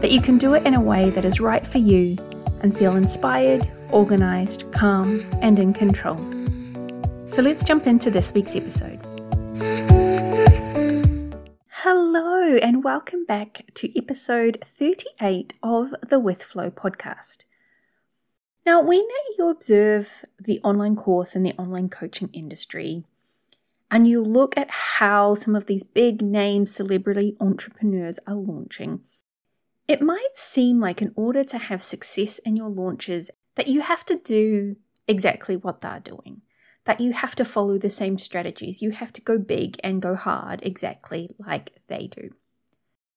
that you can do it in a way that is right for you and feel inspired, organized, calm, and in control. So let's jump into this week's episode. Hello, and welcome back to episode 38 of the With Flow podcast. Now, when you observe the online course and the online coaching industry, and you look at how some of these big name celebrity entrepreneurs are launching, it might seem like in order to have success in your launches that you have to do exactly what they're doing, that you have to follow the same strategies, you have to go big and go hard exactly like they do.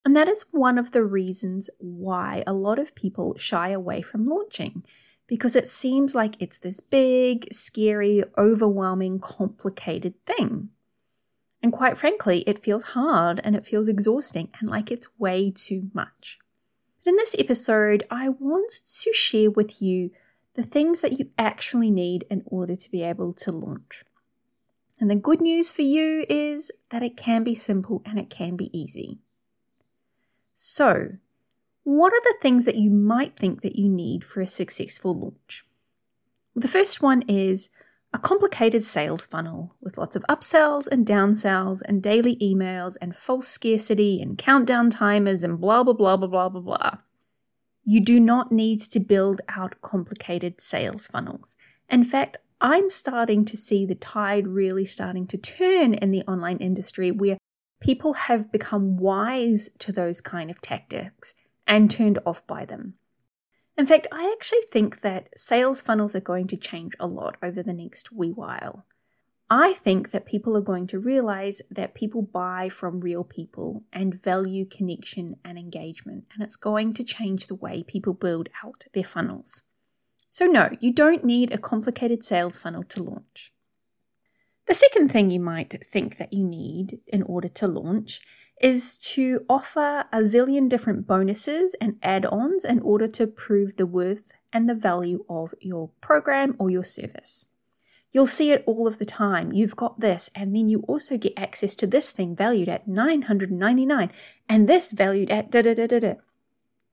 And that is one of the reasons why a lot of people shy away from launching because it seems like it's this big, scary, overwhelming, complicated thing. And quite frankly, it feels hard and it feels exhausting and like it's way too much. But in this episode, I want to share with you the things that you actually need in order to be able to launch. And the good news for you is that it can be simple and it can be easy. So, what are the things that you might think that you need for a successful launch? The first one is a complicated sales funnel with lots of upsells and downsells and daily emails and false scarcity and countdown timers and blah blah blah blah blah blah blah. You do not need to build out complicated sales funnels. In fact, I'm starting to see the tide really starting to turn in the online industry where people have become wise to those kind of tactics and turned off by them. In fact, I actually think that sales funnels are going to change a lot over the next wee while. I think that people are going to realize that people buy from real people and value connection and engagement, and it's going to change the way people build out their funnels. So, no, you don't need a complicated sales funnel to launch. The second thing you might think that you need in order to launch is to offer a zillion different bonuses and add ons in order to prove the worth and the value of your program or your service. You'll see it all of the time. You've got this, and then you also get access to this thing valued at 999 and this valued at da da da da da.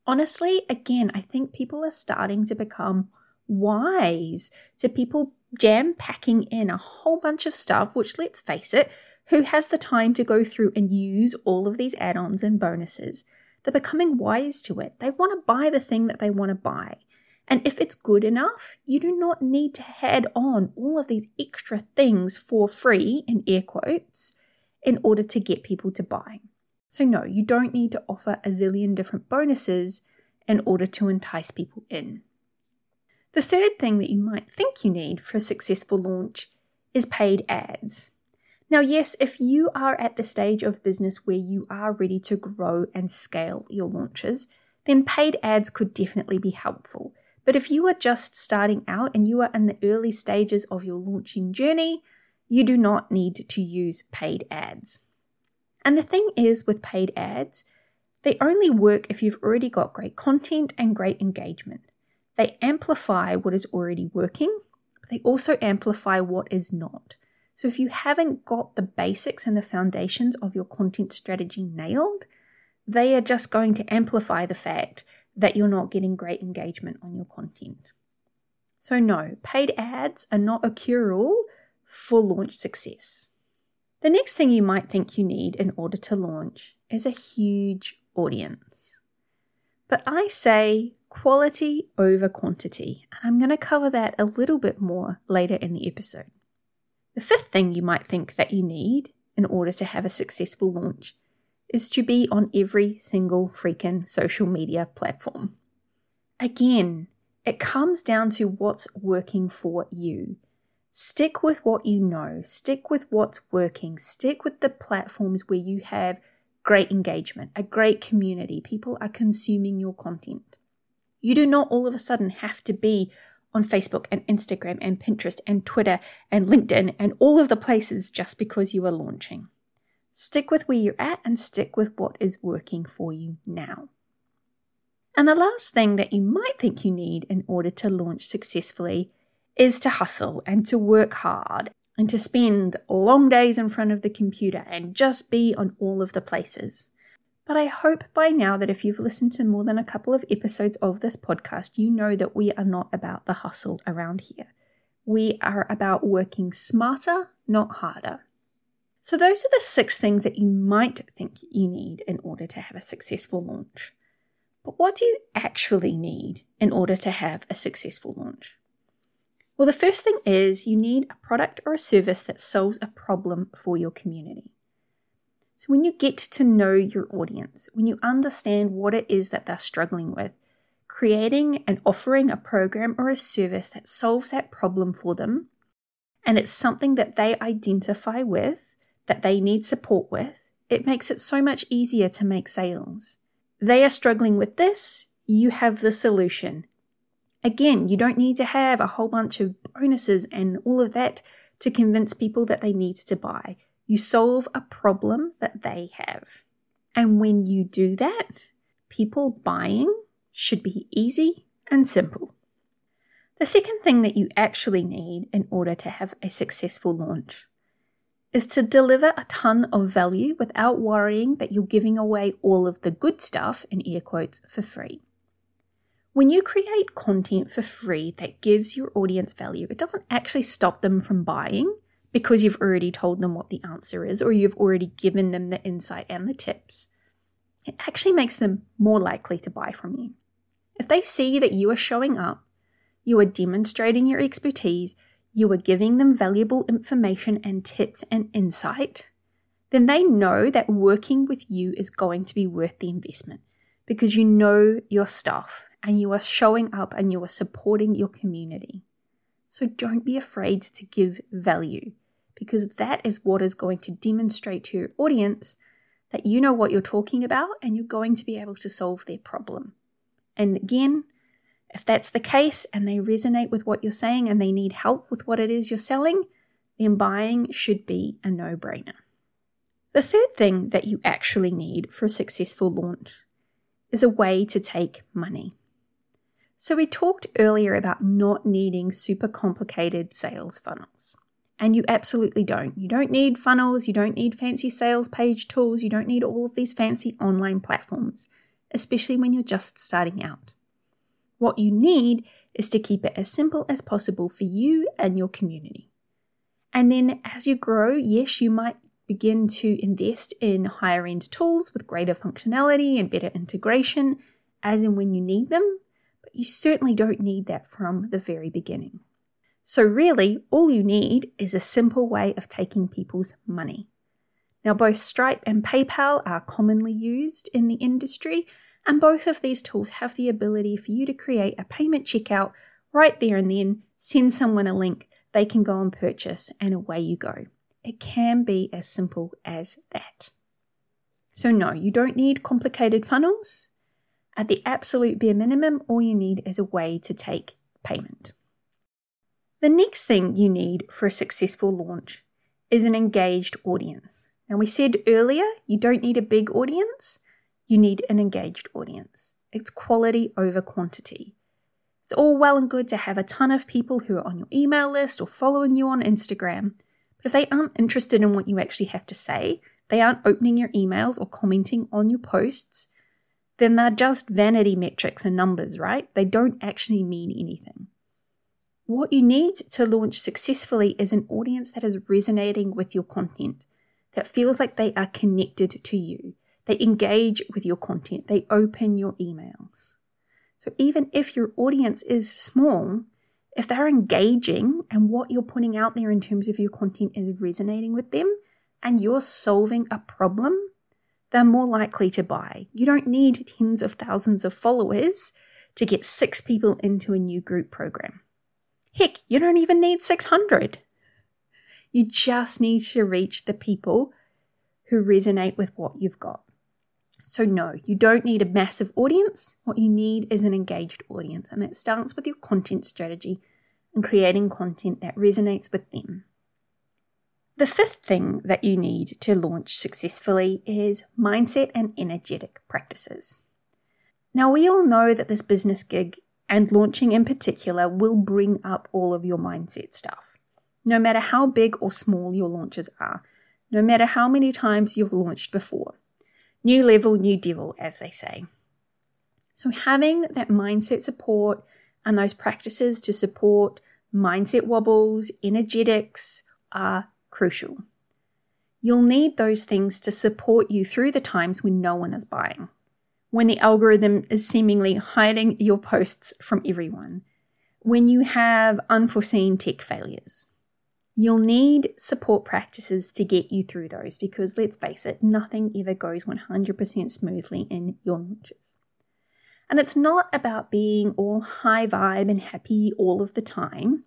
Honestly, again, I think people are starting to become wise to people jam packing in a whole bunch of stuff, which let's face it, who has the time to go through and use all of these add ons and bonuses? They're becoming wise to it. They want to buy the thing that they want to buy. And if it's good enough, you do not need to add on all of these extra things for free, in air quotes, in order to get people to buy. So, no, you don't need to offer a zillion different bonuses in order to entice people in. The third thing that you might think you need for a successful launch is paid ads. Now, yes, if you are at the stage of business where you are ready to grow and scale your launches, then paid ads could definitely be helpful. But if you are just starting out and you are in the early stages of your launching journey, you do not need to use paid ads. And the thing is with paid ads, they only work if you've already got great content and great engagement. They amplify what is already working, they also amplify what is not. So if you haven't got the basics and the foundations of your content strategy nailed, they are just going to amplify the fact that you're not getting great engagement on your content. So, no, paid ads are not a cure all for launch success. The next thing you might think you need in order to launch is a huge audience. But I say quality over quantity, and I'm going to cover that a little bit more later in the episode. The fifth thing you might think that you need in order to have a successful launch is to be on every single freaking social media platform. Again, it comes down to what's working for you. Stick with what you know, stick with what's working, stick with the platforms where you have great engagement, a great community, people are consuming your content. You do not all of a sudden have to be on Facebook and Instagram and Pinterest and Twitter and LinkedIn and all of the places just because you are launching. Stick with where you're at and stick with what is working for you now. And the last thing that you might think you need in order to launch successfully is to hustle and to work hard and to spend long days in front of the computer and just be on all of the places. But I hope by now that if you've listened to more than a couple of episodes of this podcast, you know that we are not about the hustle around here. We are about working smarter, not harder. So, those are the six things that you might think you need in order to have a successful launch. But what do you actually need in order to have a successful launch? Well, the first thing is you need a product or a service that solves a problem for your community. So, when you get to know your audience, when you understand what it is that they're struggling with, creating and offering a program or a service that solves that problem for them, and it's something that they identify with, that they need support with, it makes it so much easier to make sales. They are struggling with this, you have the solution. Again, you don't need to have a whole bunch of bonuses and all of that to convince people that they need to buy. You solve a problem that they have. And when you do that, people buying should be easy and simple. The second thing that you actually need in order to have a successful launch is to deliver a ton of value without worrying that you're giving away all of the good stuff, in air quotes, for free. When you create content for free that gives your audience value, it doesn't actually stop them from buying because you've already told them what the answer is or you've already given them the insight and the tips. It actually makes them more likely to buy from you. If they see that you are showing up, you are demonstrating your expertise, you are giving them valuable information and tips and insight, then they know that working with you is going to be worth the investment because you know your stuff and you are showing up and you are supporting your community. So don't be afraid to give value because that is what is going to demonstrate to your audience that you know what you're talking about and you're going to be able to solve their problem. And again, if that's the case and they resonate with what you're saying and they need help with what it is you're selling, then buying should be a no brainer. The third thing that you actually need for a successful launch is a way to take money. So, we talked earlier about not needing super complicated sales funnels. And you absolutely don't. You don't need funnels, you don't need fancy sales page tools, you don't need all of these fancy online platforms, especially when you're just starting out. What you need is to keep it as simple as possible for you and your community. And then as you grow, yes, you might begin to invest in higher end tools with greater functionality and better integration as and when you need them but you certainly don't need that from the very beginning. So, really, all you need is a simple way of taking people's money. Now, both Stripe and PayPal are commonly used in the industry, and both of these tools have the ability for you to create a payment checkout right there and then, send someone a link, they can go and purchase, and away you go. It can be as simple as that. So, no, you don't need complicated funnels. At the absolute bare minimum, all you need is a way to take payment. The next thing you need for a successful launch is an engaged audience. Now, we said earlier you don't need a big audience, you need an engaged audience. It's quality over quantity. It's all well and good to have a ton of people who are on your email list or following you on Instagram, but if they aren't interested in what you actually have to say, they aren't opening your emails or commenting on your posts, then they're just vanity metrics and numbers, right? They don't actually mean anything. What you need to launch successfully is an audience that is resonating with your content, that feels like they are connected to you. They engage with your content, they open your emails. So even if your audience is small, if they're engaging and what you're putting out there in terms of your content is resonating with them and you're solving a problem, they're more likely to buy. You don't need tens of thousands of followers to get six people into a new group program. Heck, you don't even need 600. You just need to reach the people who resonate with what you've got. So, no, you don't need a massive audience. What you need is an engaged audience, and that starts with your content strategy and creating content that resonates with them. The fifth thing that you need to launch successfully is mindset and energetic practices. Now, we all know that this business gig and launching in particular will bring up all of your mindset stuff. No matter how big or small your launches are, no matter how many times you've launched before. New level, new devil, as they say. So, having that mindset support and those practices to support mindset wobbles, energetics are crucial. You'll need those things to support you through the times when no one is buying, when the algorithm is seemingly hiding your posts from everyone, when you have unforeseen tech failures. You'll need support practices to get you through those because let's face it, nothing ever goes 100% smoothly in your launches. And it's not about being all high vibe and happy all of the time.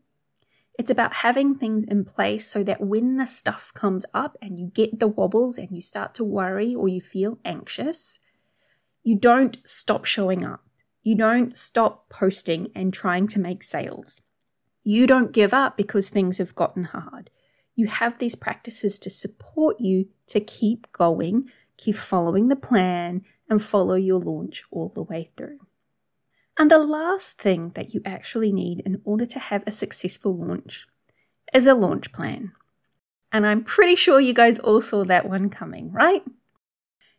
It's about having things in place so that when the stuff comes up and you get the wobbles and you start to worry or you feel anxious, you don't stop showing up. You don't stop posting and trying to make sales. You don't give up because things have gotten hard. You have these practices to support you to keep going, keep following the plan, and follow your launch all the way through. And the last thing that you actually need in order to have a successful launch is a launch plan. And I'm pretty sure you guys all saw that one coming, right?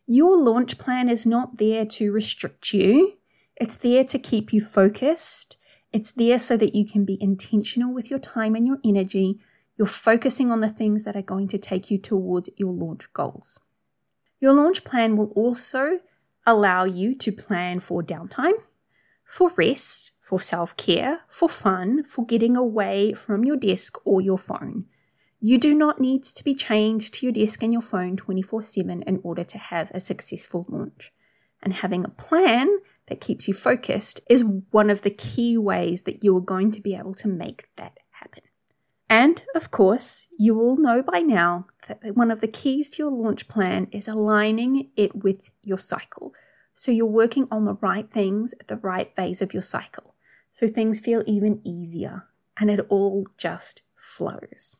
Your launch plan is not there to restrict you, it's there to keep you focused it's there so that you can be intentional with your time and your energy. You're focusing on the things that are going to take you towards your launch goals. Your launch plan will also allow you to plan for downtime, for rest, for self care, for fun, for getting away from your desk or your phone. You do not need to be chained to your desk and your phone 24 7 in order to have a successful launch. And having a plan that keeps you focused is one of the key ways that you are going to be able to make that happen. And of course, you will know by now that one of the keys to your launch plan is aligning it with your cycle. So you're working on the right things at the right phase of your cycle. So things feel even easier and it all just flows.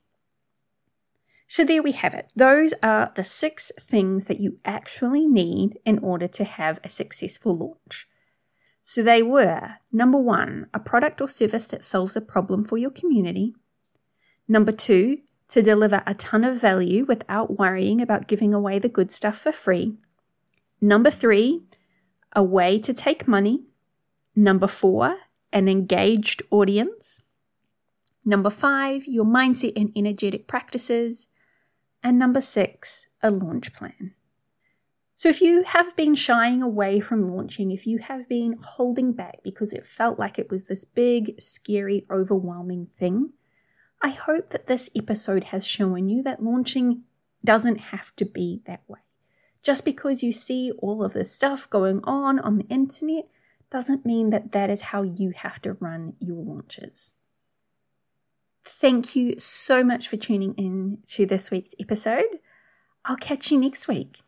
So there we have it. Those are the six things that you actually need in order to have a successful launch. So they were number one, a product or service that solves a problem for your community. Number two, to deliver a ton of value without worrying about giving away the good stuff for free. Number three, a way to take money. Number four, an engaged audience. Number five, your mindset and energetic practices. And number six, a launch plan. So, if you have been shying away from launching, if you have been holding back because it felt like it was this big, scary, overwhelming thing, I hope that this episode has shown you that launching doesn't have to be that way. Just because you see all of this stuff going on on the internet doesn't mean that that is how you have to run your launches. Thank you so much for tuning in to this week's episode. I'll catch you next week.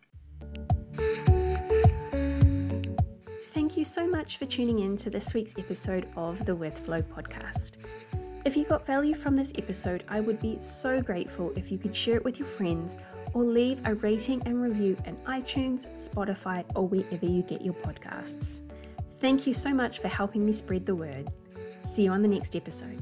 Thank you so much for tuning in to this week's episode of the With Flow podcast. If you got value from this episode, I would be so grateful if you could share it with your friends or leave a rating and review in iTunes, Spotify, or wherever you get your podcasts. Thank you so much for helping me spread the word. See you on the next episode.